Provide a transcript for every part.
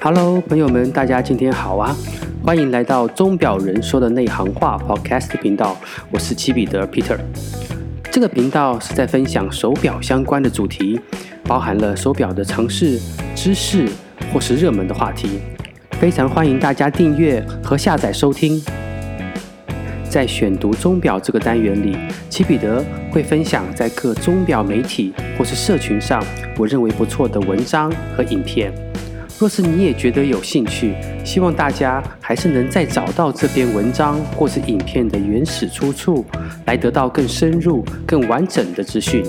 Hello，朋友们，大家今天好啊！欢迎来到钟表人说的内行话 Podcast 频道，我是齐彼得 Peter。这个频道是在分享手表相关的主题，包含了手表的常识、知识或是热门的话题，非常欢迎大家订阅和下载收听。在选读钟表这个单元里，齐彼得会分享在各钟表媒体或是社群上我认为不错的文章和影片。若是你也觉得有兴趣，希望大家还是能再找到这篇文章或是影片的原始出处，来得到更深入、更完整的资讯。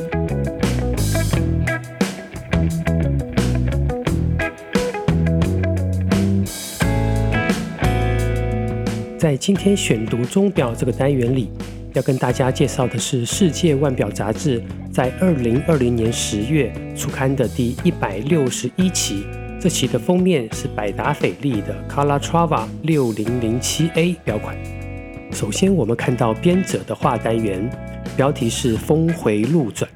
在今天选读钟表这个单元里，要跟大家介绍的是《世界腕表杂志》在二零二零年十月出刊的第一百六十一期。这期的封面是百达翡丽的 Calatrava 6007A 表款。首先，我们看到编者的画单元，标题是“峰回路转”，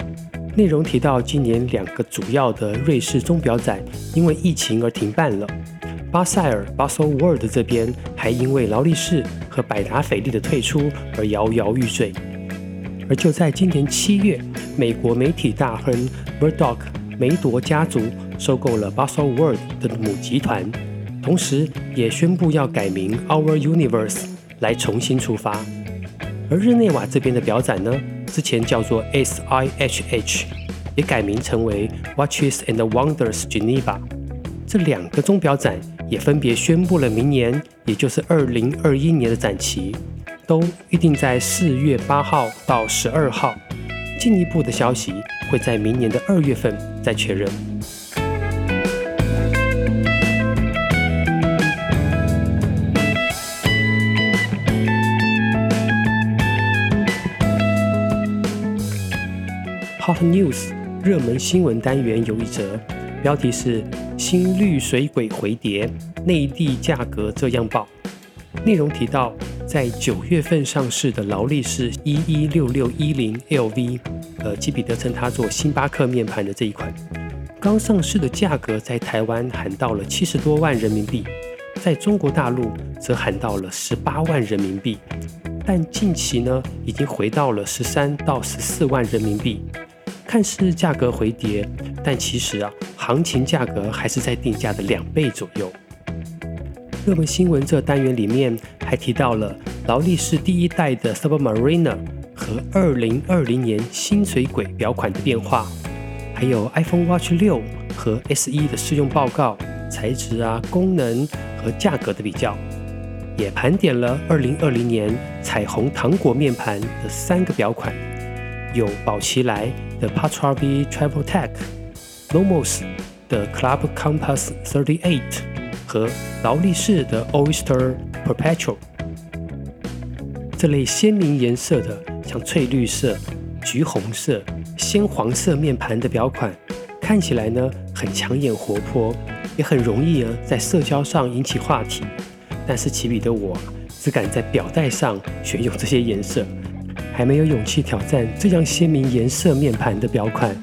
内容提到今年两个主要的瑞士钟表展因为疫情而停办了。巴塞尔 Baselworld 这边还因为劳力士和百达翡丽的退出而摇摇欲坠。而就在今年七月，美国媒体大亨 Murdoch 梅铎家族。收购了 Baselworld 的母集团，同时也宣布要改名 Our Universe 来重新出发。而日内瓦这边的表展呢，之前叫做 SIHH，也改名成为 Watches and Wonders Geneva。这两个钟表展也分别宣布了明年，也就是二零二一年的展期，都预定在四月八号到十二号。进一步的消息会在明年的二月份再确认。Hot News 热门新闻单元有一则，标题是“新绿水鬼回跌，内地价格这样报”。内容提到，在九月份上市的劳力士一一六六一零 LV，呃，基彼得称它做星巴克面盘的这一款，刚上市的价格在台湾喊到了七十多万人民币，在中国大陆则喊到了十八万人民币，但近期呢，已经回到了十三到十四万人民币。看似价格回跌，但其实啊，行情价格还是在定价的两倍左右。热门新闻这单元里面还提到了劳力士第一代的 Submariner 和二零二零年新水鬼表款的变化，还有 iPhone Watch 六和 SE 的试用报告、材质啊、功能和价格的比较，也盘点了二零二零年彩虹糖果面盘的三个表款。有宝祺莱的 Patra-V Travel Tech、Lumos 的 Club Compass 38和劳力士的 Oyster Perpetual。这类鲜明颜色的，像翠绿色、橘红色、鲜黄色面盘的表款，看起来呢很抢眼活泼，也很容易呢在社交上引起话题。但是齐彼得我只敢在表带上选用这些颜色。还没有勇气挑战这样鲜明颜色面盘的表款。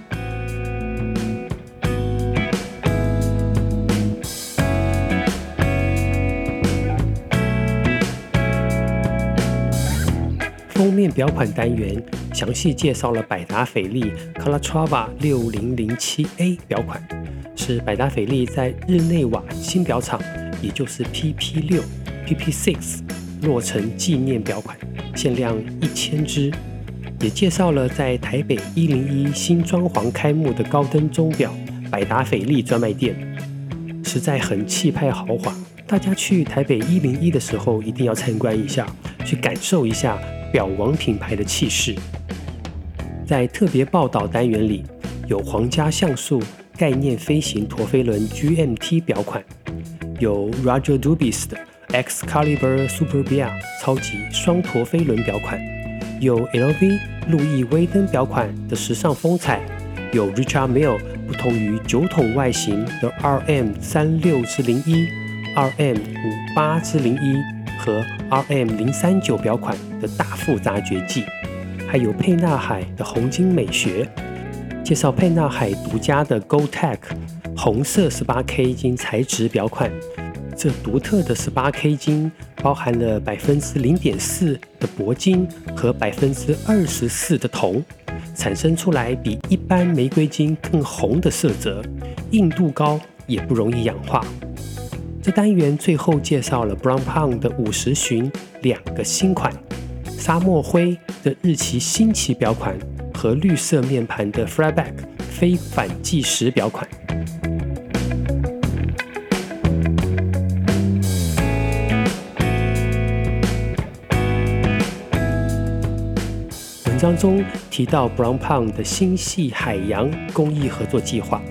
封面表款单元详细介绍了百达翡丽 Calatrava 6007A 表款，是百达翡丽在日内瓦新表厂，也就是 PP 六 PP Six 落成纪念表款。限量一千只，也介绍了在台北一零一新装潢开幕的高登钟表百达翡丽专卖店，实在很气派豪华。大家去台北一零一的时候，一定要参观一下，去感受一下表王品牌的气势。在特别报道单元里，有皇家橡树概念飞行陀飞轮 GMT 表款，有 Roger Dubis 的。Excalibur Superbia 超级双陀飞轮表款，有 LV 路易威登表款的时尚风采，有 Richard Mille 不同于酒桶外形的 RM 三六之零一、RM 五八之零一和 RM 零三九表款的大复杂绝技，还有沛纳海的红金美学，介绍沛纳海独家的 Gold-Tech 红色 18K 金材质表款。这独特的 18K 金包含了百分之零点四的铂金和百分之二十四的铜，产生出来比一般玫瑰金更红的色泽，硬度高，也不容易氧化。这单元最后介绍了 Brown Pound 的五十寻两个新款：沙漠灰的日期新奇表款和绿色面盘的 Flatback 非反计时表款。文章中提到 Brown Pound 的星系海洋公益合作计划。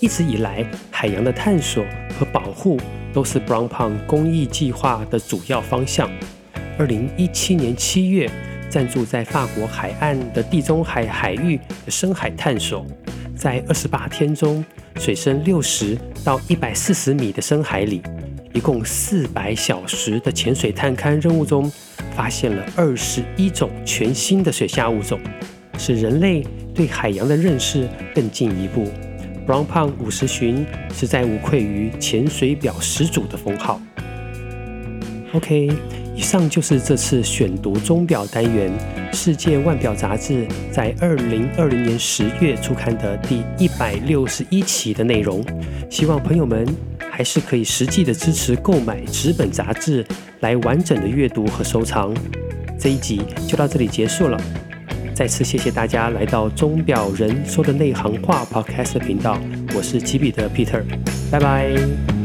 一直以来，海洋的探索和保护都是 Brown Pound 公益计划的主要方向。二零一七年七月，赞助在法国海岸的地中海海域的深海探索，在二十八天中，水深六十到一百四十米的深海里，一共四百小时的潜水探勘任务中，发现了二十一种全新的水下物种，使人类对海洋的认识更进一步。Blancpain 五十寻实在无愧于潜水表始祖的封号。OK，以上就是这次选读钟表单元《世界腕表杂志》在二零二零年十月出刊的第一百六十一期的内容。希望朋友们还是可以实际的支持购买纸本杂志来完整的阅读和收藏。这一集就到这里结束了。再次谢谢大家来到钟表人说的内行话 Podcast 频道，我是齐彼得 Peter，拜拜。